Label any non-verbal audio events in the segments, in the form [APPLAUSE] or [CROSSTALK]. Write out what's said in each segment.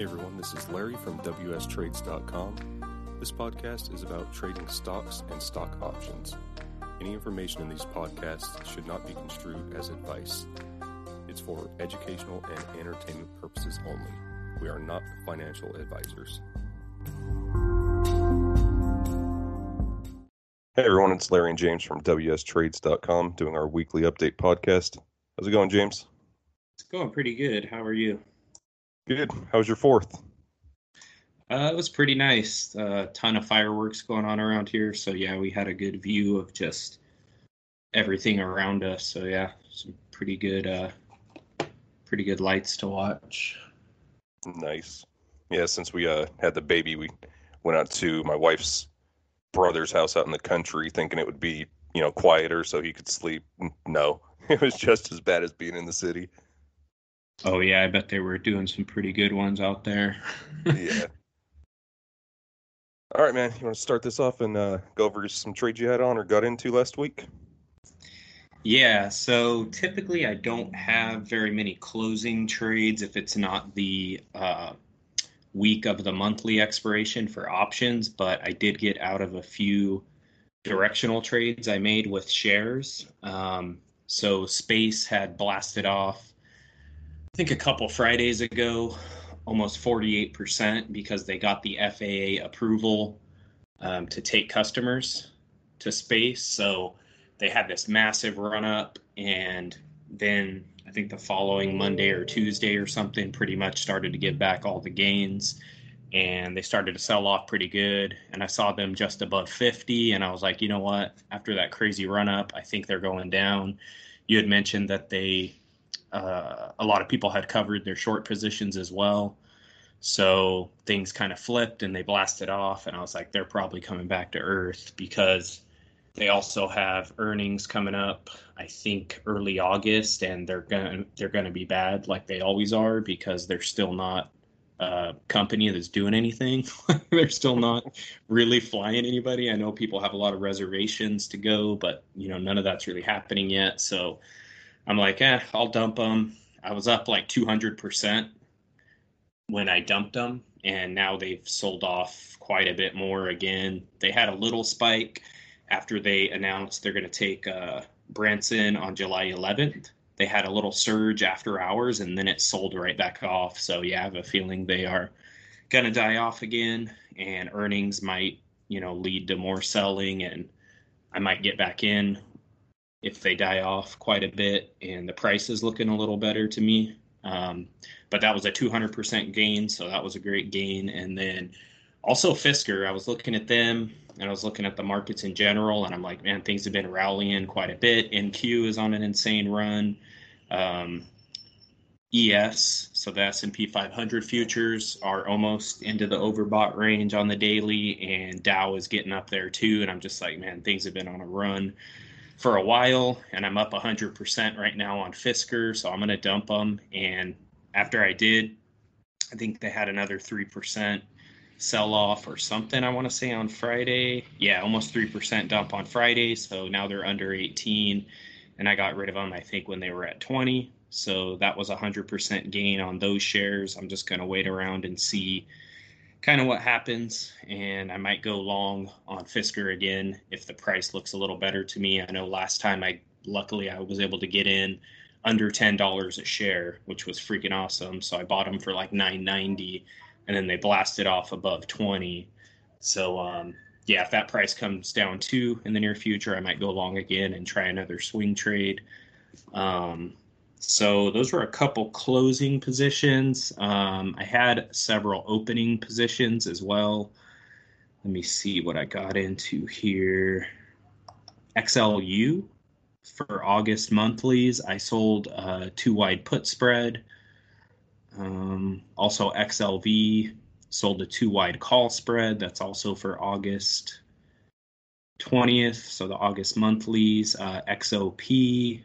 Hey everyone, this is Larry from WSTrades.com. This podcast is about trading stocks and stock options. Any information in these podcasts should not be construed as advice. It's for educational and entertainment purposes only. We are not financial advisors. Hey everyone, it's Larry and James from WSTrades.com doing our weekly update podcast. How's it going, James? It's going pretty good. How are you? Good. How was your fourth? Uh, it was pretty nice. A uh, ton of fireworks going on around here. So, yeah, we had a good view of just everything around us. So, yeah, some pretty good, uh, pretty good lights to watch. Nice. Yeah, since we uh, had the baby, we went out to my wife's brother's house out in the country thinking it would be, you know, quieter so he could sleep. No, [LAUGHS] it was just as bad as being in the city. Oh yeah, I bet they were doing some pretty good ones out there. yeah. [LAUGHS] All right, man. You want to start this off and uh, go over some trades you had on or got into last week? Yeah. So typically, I don't have very many closing trades if it's not the uh, week of the monthly expiration for options. But I did get out of a few directional trades I made with shares. Um, so Space had blasted off I think a couple Fridays ago, almost 48% because they got the FAA approval um, to take customers to space. So they had this massive run up, and then I think the following Monday or Tuesday or something pretty much started to give back all the gains. And they started to sell off pretty good. And I saw them just above 50. And I was like, you know what? After that crazy run up, I think they're going down. You had mentioned that they uh, a lot of people had covered their short positions as well. So things kind of flipped and they blasted off. And I was like, they're probably coming back to earth because they also have earnings coming up, I think early August, and they're gonna they're gonna be bad like they always are because they're still not a company that's doing anything. [LAUGHS] they're still not really flying anybody. I know people have a lot of reservations to go, but you know none of that's really happening yet. So I'm like, eh, I'll dump them. I was up like 200% when I dumped them, and now they've sold off quite a bit more again. They had a little spike after they announced they're going to take uh, Branson on July 11th. They had a little surge after hours, and then it sold right back off. So, yeah, I have a feeling they are going to die off again, and earnings might, you know, lead to more selling, and I might get back in if they die off quite a bit and the price is looking a little better to me. Um, but that was a 200% gain, so that was a great gain. And then also Fisker, I was looking at them and I was looking at the markets in general, and I'm like, man, things have been rallying quite a bit. NQ is on an insane run. Um, ES, so the S&P 500 futures are almost into the overbought range on the daily, and Dow is getting up there too. And I'm just like, man, things have been on a run for a while, and I'm up 100% right now on Fisker, so I'm going to dump them. And after I did, I think they had another 3% sell off or something, I want to say on Friday. Yeah, almost 3% dump on Friday, so now they're under 18. And I got rid of them, I think, when they were at 20. So that was a 100% gain on those shares. I'm just going to wait around and see kind of what happens. And I might go long on Fisker again if the price looks a little better to me. I know last time I luckily I was able to get in under ten dollars a share, which was freaking awesome. So I bought them for like nine ninety, and then they blasted off above twenty. So um, yeah, if that price comes down too in the near future, I might go long again and try another swing trade. Um, so those were a couple closing positions. Um, I had several opening positions as well. Let me see what I got into here. XLU for August monthlies, I sold a two wide put spread. Um, also, XLV sold a two wide call spread. That's also for August 20th. So the August monthlies. Uh, XOP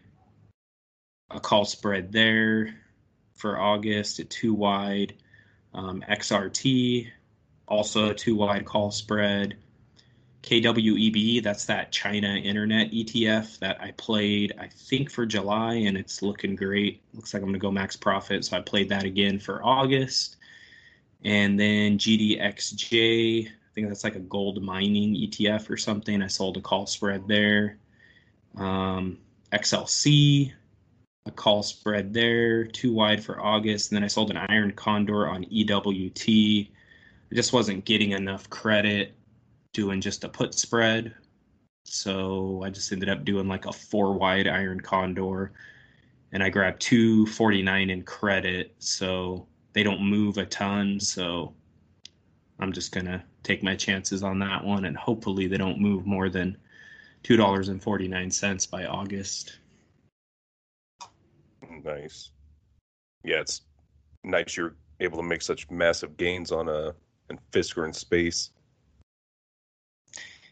a call spread there for August at two wide. Um, XRT, also a two wide call spread. KWEB, that's that China Internet ETF that I played, I think, for July, and it's looking great. Looks like I'm going to go max profit. So I played that again for August. And then GDXJ, I think that's like a gold mining ETF or something. I sold a call spread there. Um, XLC, a call spread there, two wide for August. And then I sold an iron condor on EWT. I just wasn't getting enough credit doing just a put spread. So I just ended up doing like a four wide iron condor. And I grabbed 249 in credit. So they don't move a ton. So I'm just going to take my chances on that one. And hopefully they don't move more than $2.49 by August. Nice. Yeah, it's nice you're able to make such massive gains on a uh, and Fisker in space.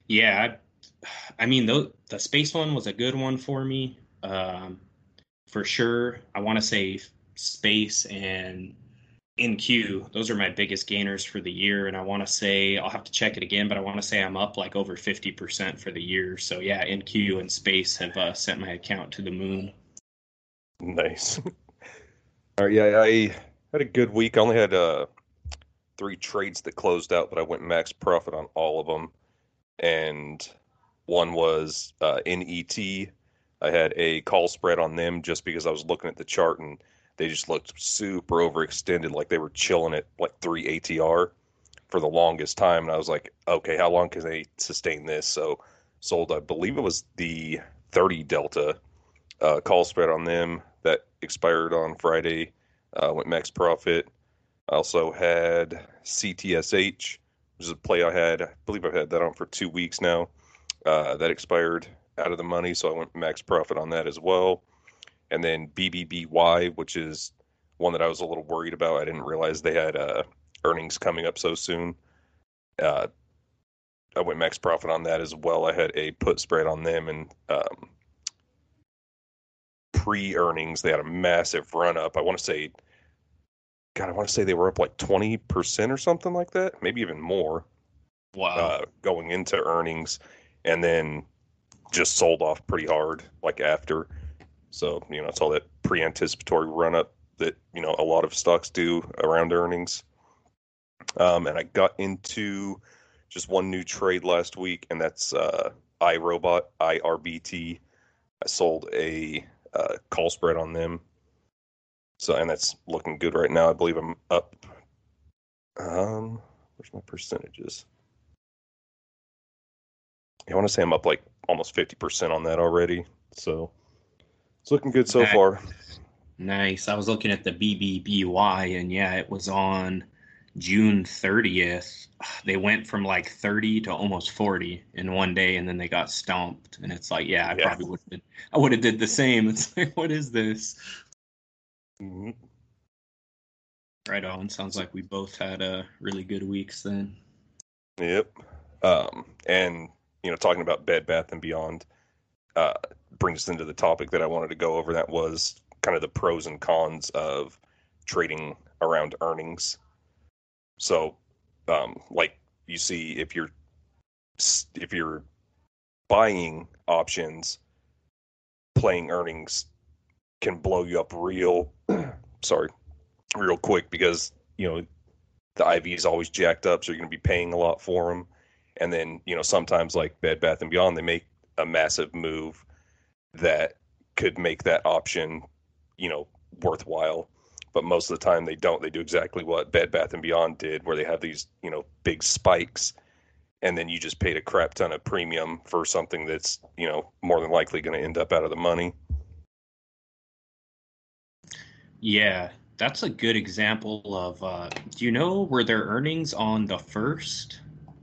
Yeah, I, I mean the the space one was a good one for me, um, for sure. I want to say space and NQ. Those are my biggest gainers for the year, and I want to say I'll have to check it again, but I want to say I'm up like over fifty percent for the year. So yeah, NQ and space have uh, sent my account to the moon. Nice. [LAUGHS] All right, yeah, I had a good week. I only had uh, three trades that closed out, but I went max profit on all of them. And one was uh, NET. I had a call spread on them just because I was looking at the chart and they just looked super overextended, like they were chilling at like three ATR for the longest time. And I was like, okay, how long can they sustain this? So sold, I believe it was the 30 Delta uh, call spread on them that expired on Friday. Uh, went max profit. I also had CTSH, which is a play I had. I believe I've had that on for two weeks now. Uh, that expired out of the money, so I went max profit on that as well. And then BBBY, which is one that I was a little worried about. I didn't realize they had uh, earnings coming up so soon. Uh, I went max profit on that as well. I had a put spread on them, and um, pre earnings, they had a massive run up. I want to say, God, I want to say they were up like 20% or something like that, maybe even more. Wow. Uh, going into earnings and then just sold off pretty hard like after. So, you know, it's all that pre anticipatory run up that, you know, a lot of stocks do around earnings. Um, and I got into just one new trade last week, and that's uh, iRobot, IRBT. I sold a uh, call spread on them. So and that's looking good right now. I believe I'm up. Um, where's my percentages? I want to say I'm up like almost fifty percent on that already. So it's looking good so nice. far. Nice. I was looking at the BBBY, and yeah, it was on June 30th. They went from like 30 to almost 40 in one day, and then they got stomped. And it's like, yeah, I yeah. probably would have I would have did the same. [LAUGHS] It's like, what is this? Mm-hmm. Right on. Sounds like we both had uh, really good weeks then. Yep. Um, and you know, talking about Bed Bath and Beyond uh, brings us into the topic that I wanted to go over. That was kind of the pros and cons of trading around earnings. So, um, like you see, if you're if you're buying options playing earnings can blow you up real [CLEARS THROAT] sorry real quick because you know the IV is always jacked up, so you're going to be paying a lot for them. And then you know sometimes like Bed Bath and Beyond, they make a massive move that could make that option you know worthwhile. But most of the time they don't. They do exactly what Bed Bath and Beyond did, where they have these you know big spikes and then you just paid a crap ton of premium for something that's you know more than likely going to end up out of the money. Yeah that's a good example of uh, do you know were their earnings on the first?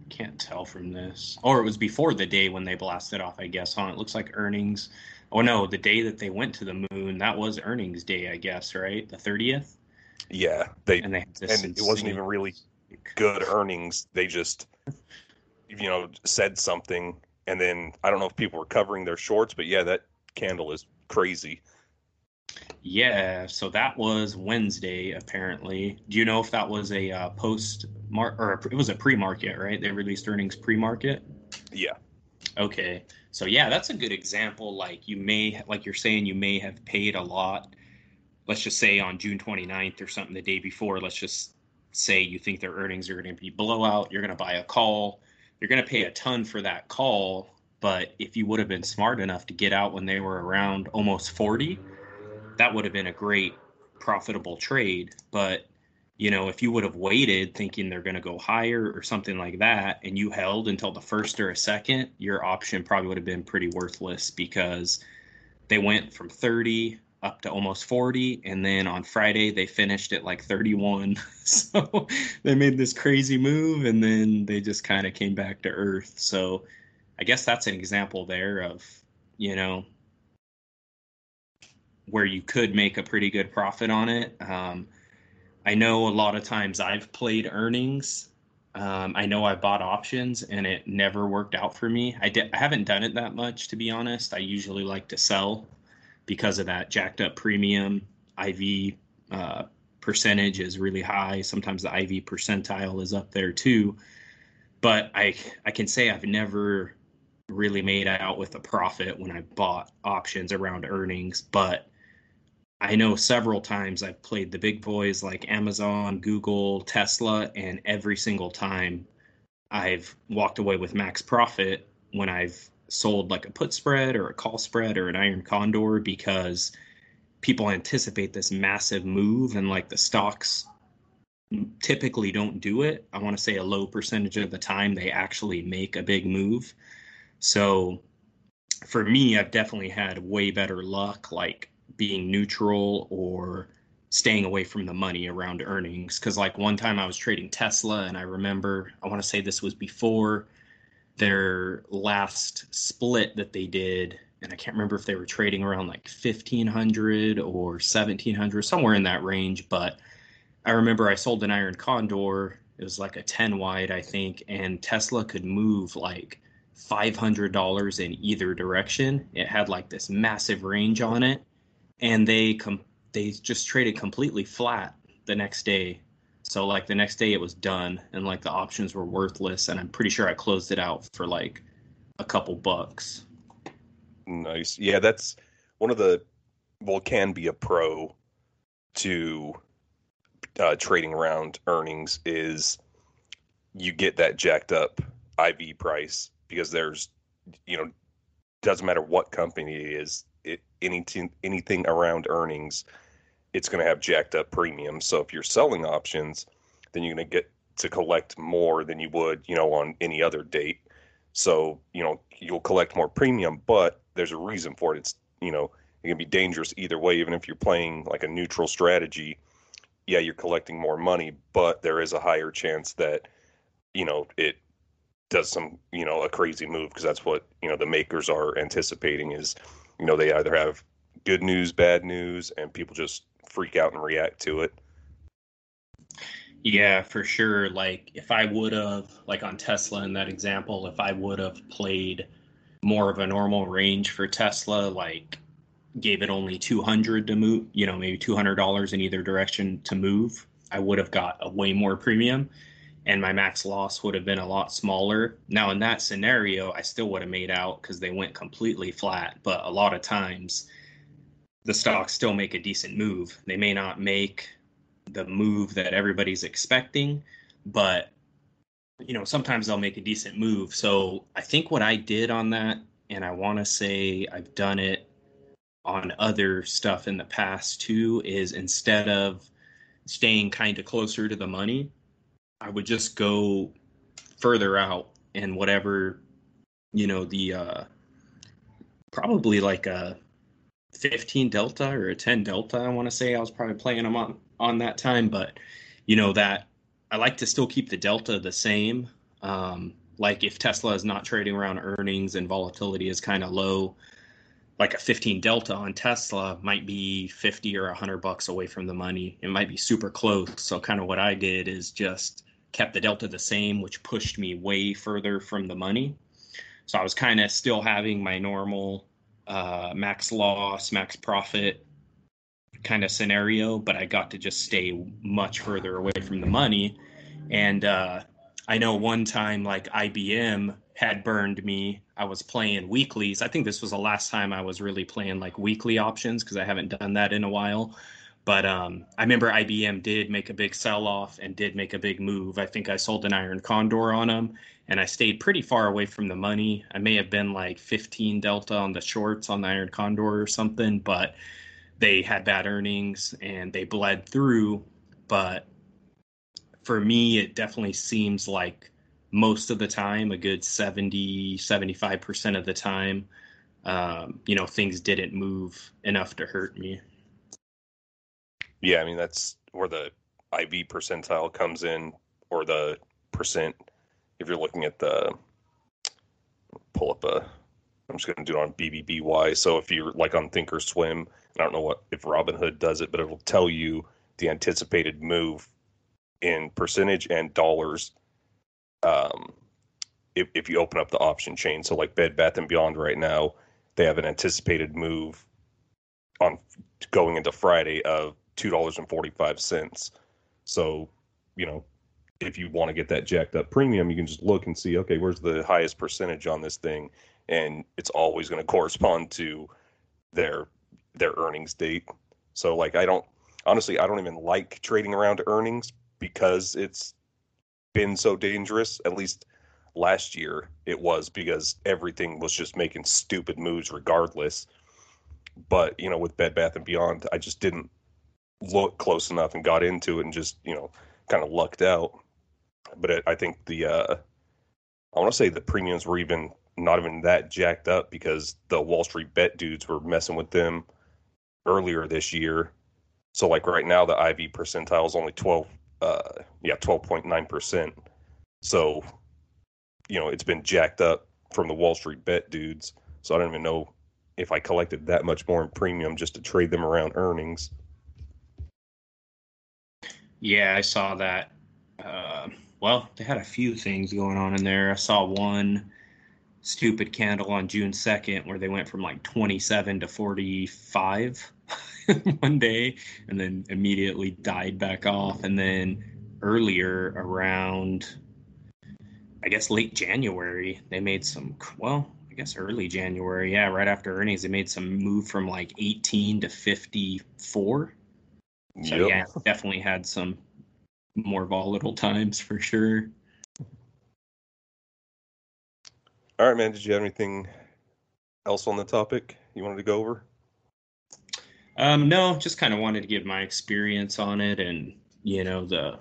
Can't tell from this. Or it was before the day when they blasted off i guess huh? It looks like earnings oh no the day that they went to the moon that was earnings day i guess right the 30th yeah they and, they and it wasn't even really good earnings they just you know, said something, and then I don't know if people were covering their shorts, but yeah, that candle is crazy. Yeah, so that was Wednesday apparently. Do you know if that was a uh, post mark or a, it was a pre-market, right? They released earnings pre-market. Yeah. Okay. So yeah, that's a good example. Like you may, like you're saying, you may have paid a lot. Let's just say on June 29th or something the day before. Let's just say you think their earnings are going to be blowout, you're going to buy a call, you're going to pay a ton for that call. But if you would have been smart enough to get out when they were around almost 40, that would have been a great profitable trade. But you know, if you would have waited thinking they're going to go higher or something like that, and you held until the first or a second, your option probably would have been pretty worthless because they went from 30 up to almost 40 and then on friday they finished at like 31 [LAUGHS] so they made this crazy move and then they just kind of came back to earth. So i guess that's an example there of you know where you could make a pretty good profit on it. Um, i know a lot of times i've played earnings um, i know i bought options and it never worked out for me i did i haven't done it that much to be honest i usually like to sell because of that jacked up premium. IV uh, percentage is really high. Sometimes the IV percentile is up there too. But I I can say I've never really made out with a profit when I bought options around earnings, but I know several times I've played the big boys like Amazon, Google, Tesla, and every single time I've walked away with max profit when I've sold like a put spread or a call spread or an iron condor because people anticipate this massive move and like the stocks typically don't do it. I want to say a low percentage of the time they actually make a big move. So for me, I've definitely had way better luck like being neutral or staying away from the money around earnings. Cuz like one time I was trading Tesla and I remember I want to say this was before their last split that they did and I can't remember if they were trading around like 1500 or 1700 somewhere in that range but I remember I sold an iron condor it was like a 10 wide I think and Tesla could move like $500 in either direction. It had like this massive range on it and they com- they just traded completely flat the next day so like the next day it was done and like the options were worthless and I'm pretty sure I closed it out for like a couple bucks. Nice. Yeah, that's one of the well can be a pro to uh, trading around earnings is you get that jacked up IV price because there's you know doesn't matter what company it is anything anything around earnings it's going to have jacked up premiums. So if you're selling options, then you're going to get to collect more than you would, you know, on any other date. So, you know, you'll collect more premium, but there's a reason for it. It's, you know, it can be dangerous either way, even if you're playing like a neutral strategy. Yeah, you're collecting more money, but there is a higher chance that, you know, it does some, you know, a crazy move because that's what, you know, the makers are anticipating is, you know, they either have good news, bad news, and people just freak out and react to it. Yeah, for sure. Like if I would have, like on Tesla in that example, if I would have played more of a normal range for Tesla, like gave it only 200 to move, you know, maybe $200 in either direction to move, I would have got a way more premium and my max loss would have been a lot smaller. Now, in that scenario, I still would have made out because they went completely flat. But a lot of times, the stocks still make a decent move. They may not make the move that everybody's expecting, but you know, sometimes they'll make a decent move. So I think what I did on that, and I want to say I've done it on other stuff in the past too, is instead of staying kind of closer to the money, I would just go further out and whatever, you know, the uh probably like a 15 delta or a 10 delta i want to say. I was probably playing them on on that time but you know that i like to still keep the delta the same. Um, like if tesla is not trading around earnings and volatility is kind of low like a 15 delta on tesla might be 50 or 100 bucks away from the money. It might be super close. So kind of what i did is just kept the delta the same which pushed me way further from the money so i was kind of still having my normal uh, max loss, max profit kind of scenario, but I got to just stay much further away from the money. And uh, I know one time, like IBM had burned me. I was playing weeklies. I think this was the last time I was really playing like weekly options because I haven't done that in a while. But um, I remember IBM did make a big sell off and did make a big move. I think I sold an Iron Condor on them and I stayed pretty far away from the money. I may have been like 15 delta on the shorts on the Iron Condor or something, but they had bad earnings and they bled through. But for me, it definitely seems like most of the time, a good 70, 75% of the time, um, you know, things didn't move enough to hurt me. Yeah, I mean that's where the IV percentile comes in, or the percent. If you're looking at the pull up a, I'm just going to do it on BBBY. So if you're like on Thinkorswim, I don't know what if Robinhood does it, but it'll tell you the anticipated move in percentage and dollars. Um, if if you open up the option chain, so like Bed Bath and Beyond right now, they have an anticipated move on going into Friday of two dollars and forty five cents. So, you know, if you want to get that jacked up premium, you can just look and see, okay, where's the highest percentage on this thing, and it's always going to correspond to their their earnings date. So, like, I don't honestly, I don't even like trading around earnings because it's been so dangerous. At least last year it was because everything was just making stupid moves regardless. But you know, with Bed Bath and Beyond, I just didn't look close enough and got into it and just you know kind of lucked out. But it, I think the uh, I want to say the premiums were even not even that jacked up because the Wall Street bet dudes were messing with them earlier this year. So like right now the IV percentile is only 12 uh yeah 12.9%. So you know it's been jacked up from the Wall Street bet dudes. So I don't even know if I collected that much more in premium just to trade them around earnings. Yeah, I saw that. Uh, well, they had a few things going on in there. I saw one stupid candle on June 2nd where they went from like 27 to 45 [LAUGHS] one day and then immediately died back off. And then earlier around, I guess late January, they made some, well, I guess early January. Yeah, right after earnings, they made some move from like 18 to 54 so yep. yeah, definitely had some more volatile times for sure. All right, man. Did you have anything else on the topic you wanted to go over? Um, no, just kind of wanted to give my experience on it and you know the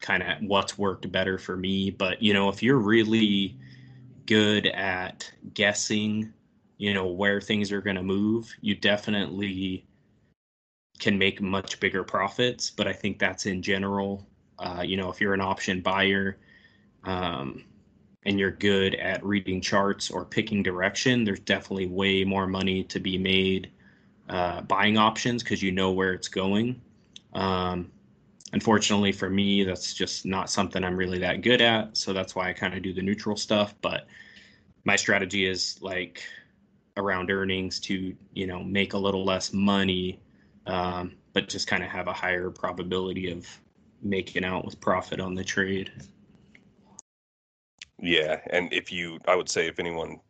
kind of what's worked better for me. But you know, if you're really good at guessing, you know where things are going to move, you definitely can make much bigger profits. But I think that's in general. Uh, you know, if you're an option buyer um, and you're good at reading charts or picking direction, there's definitely way more money to be made uh, buying options because you know where it's going. Um, unfortunately for me, that's just not something I'm really that good at. So that's why I kind of do the neutral stuff. But my strategy is like around earnings to you know make a little less money um, but just kind of have a higher probability of making out with profit on the trade. Yeah, and if you, I would say, if anyone,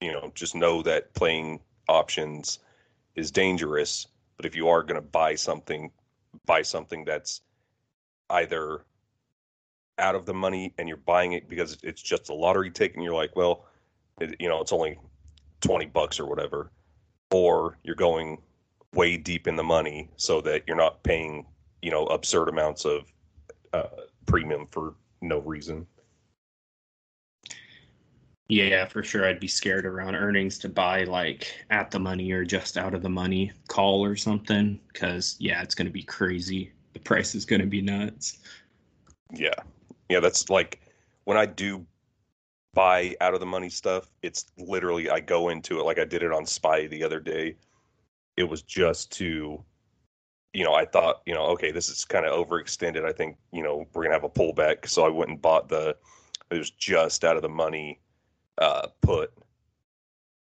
you know, just know that playing options is dangerous. But if you are going to buy something, buy something that's either out of the money and you're buying it because it's just a lottery ticket and you're like, well, it, you know, it's only 20 bucks or whatever, or you're going way deep in the money so that you're not paying you know absurd amounts of uh, premium for no reason. Yeah for sure. I'd be scared around earnings to buy like at the money or just out of the money call or something because yeah it's going to be crazy. The price is going to be nuts. Yeah. Yeah that's like when i do buy out of the money stuff it's literally i go into it. Like i did it on spy the other day it was just to you know i thought you know okay this is kind of overextended i think you know we're gonna have a pullback so i went and bought the it was just out of the money uh put.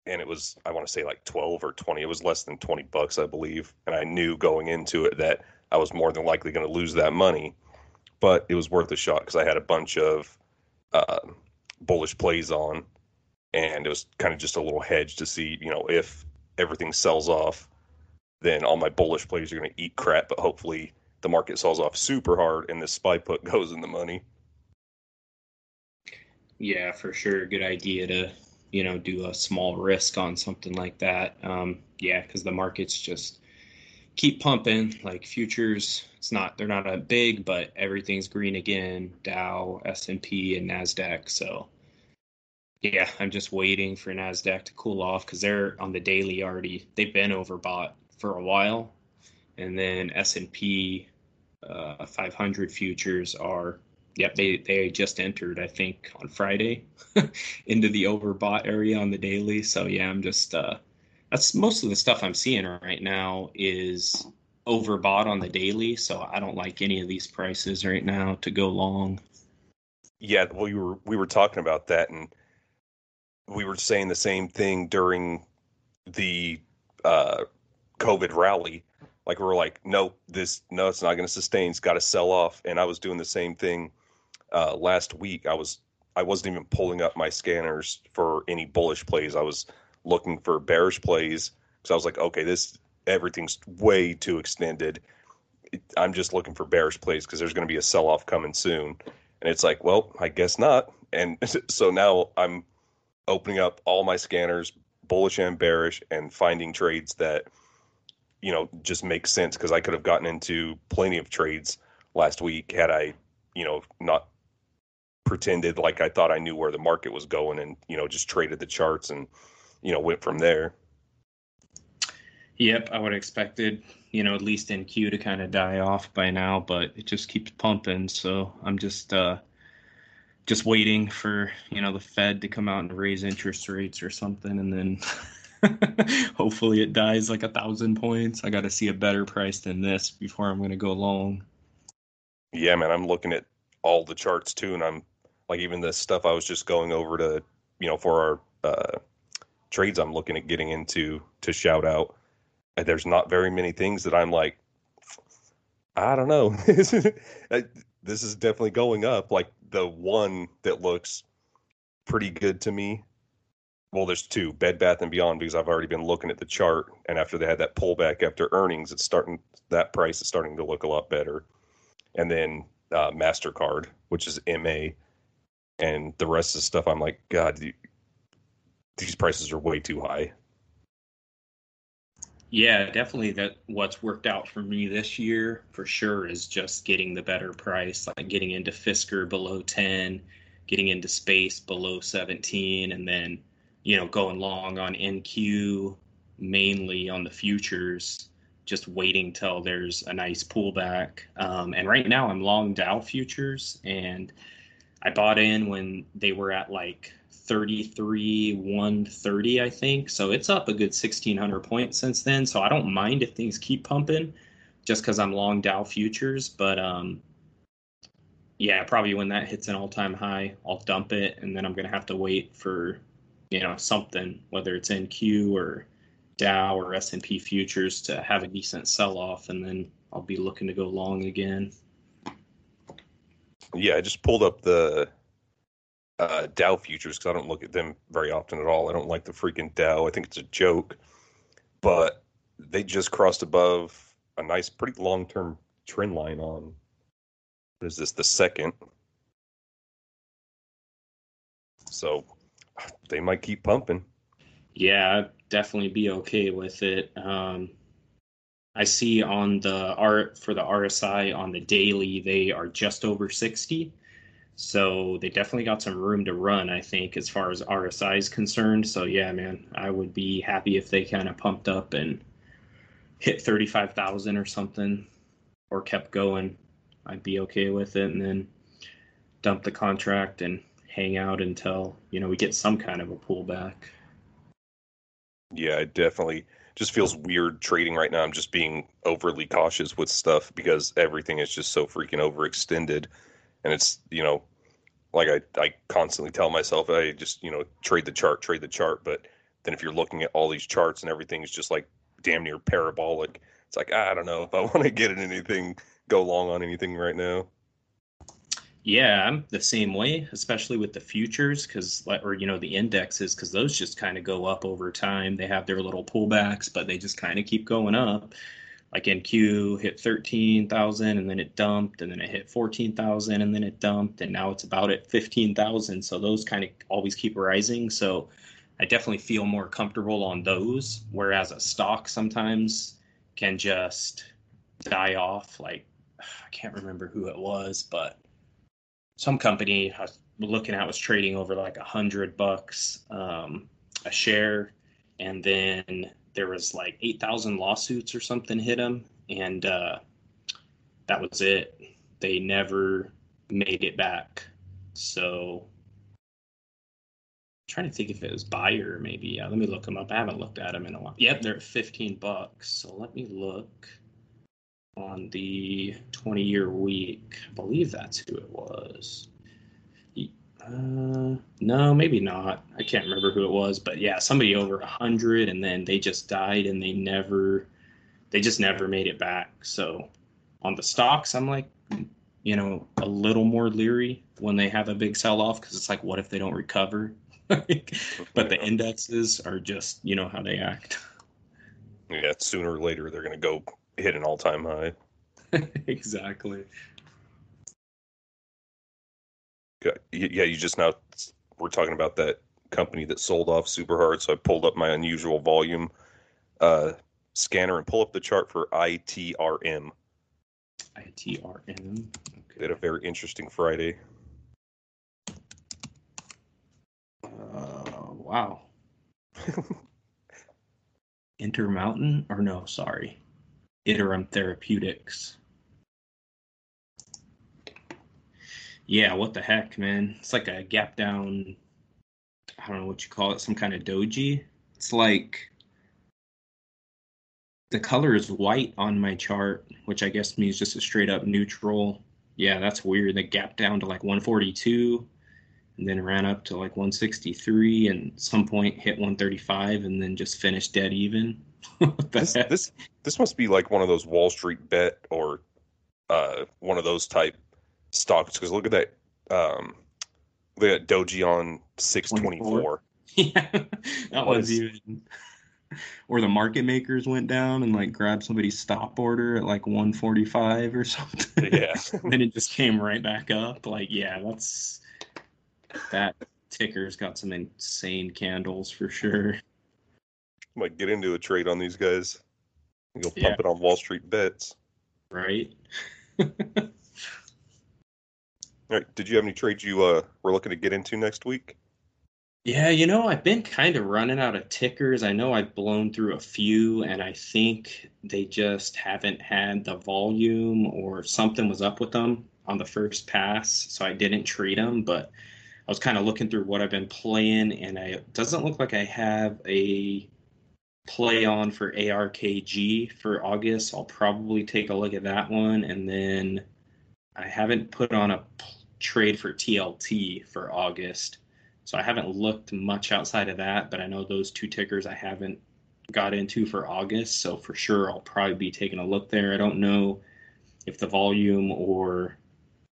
And it was i want to say like 12 or 20 it was less than 20 bucks i believe and i knew going into it that i was more than likely to lose that money but it was worth a shot because i had a bunch of uh, bullish plays on and it was kind of just a little hedge to see you know if everything sells off, then all my bullish plays are going to eat crap. But hopefully the market sells off super hard and this spy put [LAUGHS] goes in the money. Yeah, for sure. Good idea to, you know, do a small risk on something like that. Um, yeah, because the markets just keep pumping. Like futures, it's not they're not a big, but everything's green again. Dow, S and P, and Nasdaq. So yeah, I'm just waiting for Nasdaq to cool off because they're on the daily already. They've been overbought for a while, and then S and P uh, 500 futures are Yep, they they just entered, I think, on Friday [LAUGHS] into the overbought area on the daily. So yeah, I'm just uh that's most of the stuff I'm seeing right now is overbought on the daily. So I don't like any of these prices right now to go long. Yeah, well, we were we were talking about that and we were saying the same thing during the uh COVID rally. Like we were like, no, this no, it's not going to sustain. It's got to sell off. And I was doing the same thing uh, last week I was I wasn't even pulling up my scanners for any bullish plays. I was looking for bearish plays because I was like, okay, this everything's way too extended. I'm just looking for bearish plays because there's going to be a sell off coming soon. And it's like, well, I guess not. And [LAUGHS] so now I'm opening up all my scanners, bullish and bearish, and finding trades that you know just make sense because I could have gotten into plenty of trades last week had I you know not pretended like I thought I knew where the market was going and, you know, just traded the charts and, you know, went from there. Yep, I would have expected, you know, at least in NQ to kind of die off by now, but it just keeps pumping. So I'm just uh just waiting for, you know, the Fed to come out and raise interest rates or something and then [LAUGHS] hopefully it dies like a thousand points. I gotta see a better price than this before I'm gonna go long. Yeah, man, I'm looking at all the charts too, and I'm like even the stuff I was just going over to, you know, for our uh, trades I'm looking at getting into to shout out. There's not very many things that I'm like, I don't know. [LAUGHS] this is definitely going up. Like the one that looks pretty good to me. Well, there's two, Bed Bath and Beyond, because I've already been looking at the chart, and after they had that pullback after earnings, it's starting that price is starting to look a lot better. And then uh, Mastercard, which is MA, and the rest of the stuff i'm like god these prices are way too high yeah definitely that what's worked out for me this year for sure is just getting the better price like getting into fisker below 10 getting into space below 17 and then you know going long on nq mainly on the futures just waiting till there's a nice pullback. Um, and right now i'm long dow futures and I bought in when they were at like 33 130 i think. So it's up a good 1600 points since then. So i don't mind if things keep pumping just because i'm long dow futures but um yeah probably when that hits an all-time high i'll dump it and then i'm gonna have to wait for you know something whether it's nq or dow or s&p futures to have a decent sell-off and then i'll be looking to go long again. Yeah, I just pulled up the uh, Dow futures because I don't look at them very often at all. I don't like the freaking Dow. I think it's a joke, but they just crossed above a nice, pretty long term trend line on. What is this? The second. So they might keep pumping. Yeah, I'd definitely be okay with it. Um, I see on the art for the RSI on the daily, they are just over 60. So they definitely got some room to run, I think, as far as RSI is concerned. So yeah, man, I would be happy if they kind of pumped up and hit 35,000 or something or kept going. I'd be okay with it and then dump the contract and hang out until, you know, we get some kind of a pullback. Yeah, it definitely just feels weird trading right now. I'm just being overly cautious with stuff because everything is just so freaking overextended. And it's, you know, like I, I constantly tell myself, I just, you know, trade the chart, trade the chart. But then if you're looking at all these charts and everything is just like damn near parabolic, it's like, ah, I don't know if I [LAUGHS] want to get in anything, go long on anything right now. Yeah, I'm the same way, especially with the futures, because or you know the indexes, because those just kind of go up over time. They have their little pullbacks, but they just kind of keep going up. Like NQ hit thirteen thousand, and then it dumped, and then it hit fourteen thousand, and then it dumped, and now it's about at fifteen thousand. So those kind of always keep rising. So I definitely feel more comfortable on those. Whereas a stock sometimes can just die off. Like I can't remember who it was, but some company I was looking at was trading over like a hundred bucks um, a share, and then there was like eight thousand lawsuits or something hit them, and uh, that was it. They never made it back. So I'm trying to think if it was Bayer maybe. Yeah, let me look them up. I haven't looked at them in a while. Yep, they're at 15 bucks. So let me look on the 20 year week. I believe that's who it was. Uh, no, maybe not. I can't remember who it was, but yeah, somebody over a hundred, and then they just died, and they never, they just never made it back. So, on the stocks, I'm like, you know, a little more leery when they have a big sell off because it's like, what if they don't recover? [LAUGHS] but the indexes are just, you know, how they act. Yeah, sooner or later they're going to go hit an all-time high. [LAUGHS] exactly. Yeah, you just now we're talking about that company that sold off super hard. So I pulled up my unusual volume uh, scanner and pull up the chart for ITRM. ITRM. Okay. They had a very interesting Friday. Uh, wow. [LAUGHS] Intermountain, or no, sorry. Iterum Therapeutics. Yeah, what the heck, man? It's like a gap down. I don't know what you call it, some kind of doji. It's like the color is white on my chart, which I guess means just a straight up neutral. Yeah, that's weird. The gap down to like 142 and then ran up to like 163 and some point hit 135 and then just finished dead even. [LAUGHS] this, this this must be like one of those Wall Street bet or uh, one of those type stocks because look at that um, look at Doji on 624. [LAUGHS] yeah, that, that was even [LAUGHS] or the market makers went down and like grabbed somebody's stop order at like 145 or [LAUGHS] something. Yeah. then it just came right back up. Like, yeah, that's that ticker's got some insane candles for sure. Might get into a trade on these guys. You'll pump yeah. it on Wall Street bets. Right. Right. Did you have any trades you uh, were looking to get into next week? Yeah, you know, I've been kind of running out of tickers. I know I've blown through a few, and I think they just haven't had the volume or something was up with them on the first pass. So I didn't trade them, but I was kind of looking through what I've been playing, and I, it doesn't look like I have a play on for ARKG for August. I'll probably take a look at that one, and then I haven't put on a trade for TLT for August, so I haven't looked much outside of that. But I know those two tickers I haven't got into for August, so for sure I'll probably be taking a look there. I don't know if the volume or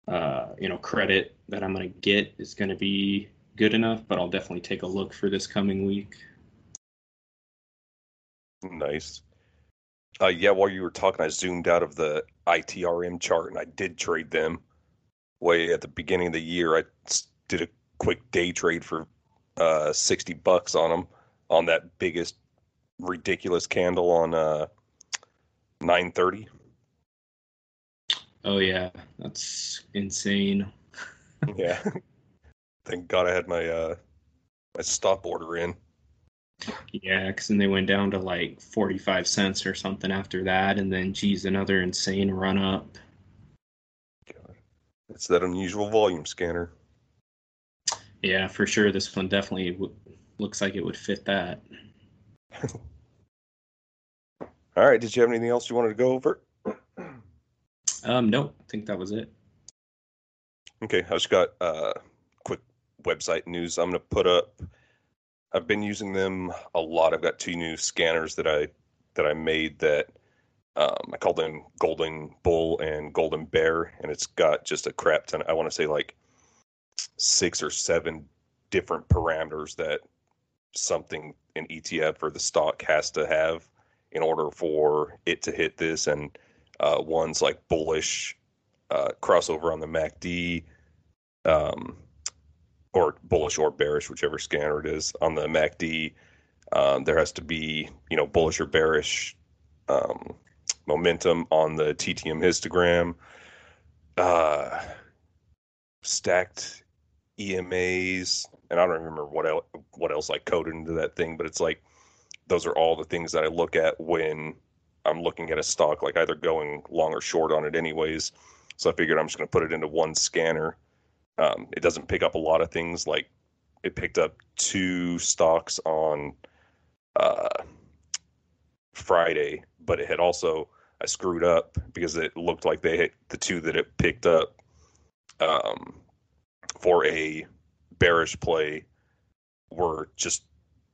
uh, you know credit that I'm going to get is going to be good enough, but I'll definitely take a look for this coming week. Nice. Uh, yeah, while you were talking, I zoomed out of the ITRM chart and I did trade them way at the beginning of the year. I did a quick day trade for uh, 60 bucks on them on that biggest ridiculous candle on uh, 930. Oh yeah, that's insane. [LAUGHS] yeah. Thank God I had my uh my stop order in. Yeah, because then they went down to like 45 cents or something after that, and then, geez, another insane run up. It's that unusual volume scanner. Yeah, for sure. This one definitely w- looks like it would fit that. [LAUGHS] All right. Did you have anything else you wanted to go over? [CLEARS THROAT] Um, no, I think that was it. Okay, I just got uh, quick website news. I'm going to put up. I've been using them a lot. I've got two new scanners that I that I made that Um, I call them Golden Bull and Golden Bear, and it's got just a crap ton. I want to say like six or seven different parameters that something an ETF or the stock has to have in order for it to hit this. And uh, one's like bullish uh, crossover on the MACD, um, or bullish or bearish, whichever scanner it is on the MACD. Um, there has to be, you know, bullish or bearish um, momentum on the TTM histogram. Uh, stacked EMAs, and I don't remember what else, what else I coded into that thing, but it's like those are all the things that I look at when I'm looking at a stock, like either going long or short on it, anyways. So I figured I'm just going to put it into one scanner. Um, it doesn't pick up a lot of things, like it picked up two stocks on uh, Friday, but it had also I screwed up because it looked like they hit the two that it picked up um, for a bearish play were just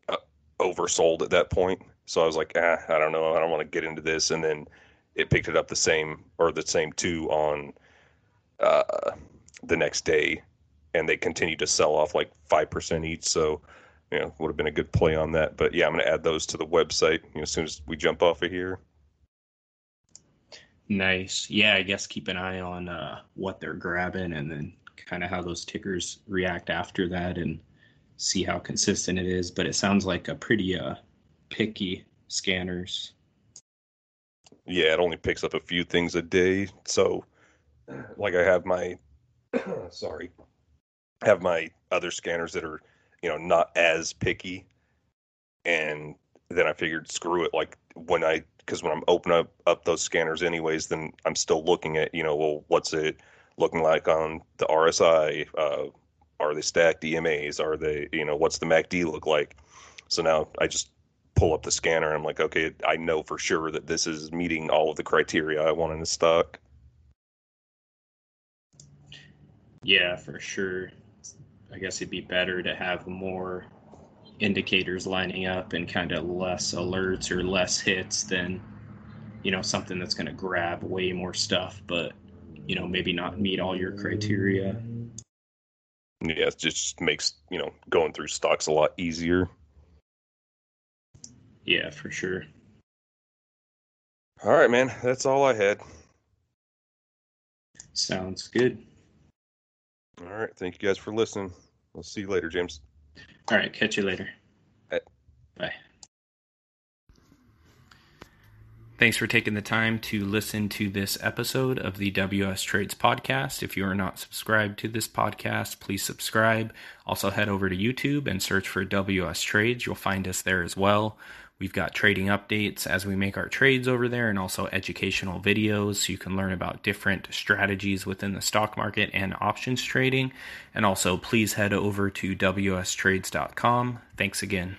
uh, oversold at that point. So I was like, ah, I don't know, I don't want to get into this. And then it picked it up the same or the same two on uh, the next day, and they continued to sell off like five percent each. So you know, would have been a good play on that. But yeah, I'm going to add those to the website you know, as soon as we jump off of here. Nice. Yeah, I guess keep an eye on uh, what they're grabbing and then kind of how those tickers react after that and see how consistent it is. But it sounds like a pretty uh, picky scanners. Yeah, it only picks up a few things a day. So, like, I have my, [COUGHS] sorry, have my other scanners that are you know, not as picky. And then I figured, screw it. Like when I, because when I'm opening up, up those scanners, anyways, then I'm still looking at, you know, well, what's it looking like on the RSI? Uh, are they stacked EMAs? Are they, you know, what's the MACD look like? So now I just pull up the scanner. And I'm like, okay, I know for sure that this is meeting all of the criteria I want in the stock. Yeah, for sure. I guess it'd be better to have more indicators lining up and kind of less alerts or less hits than you know something that's going to grab way more stuff but you know maybe not meet all your criteria yeah it just makes you know going through stocks a lot easier yeah for sure all right man that's all i had sounds good all right. Thank you guys for listening. We'll see you later, James. All right. Catch you later. Bye. Bye. Thanks for taking the time to listen to this episode of the WS Trades podcast. If you are not subscribed to this podcast, please subscribe. Also, head over to YouTube and search for WS Trades. You'll find us there as well. We've got trading updates as we make our trades over there and also educational videos so you can learn about different strategies within the stock market and options trading. And also, please head over to wstrades.com. Thanks again.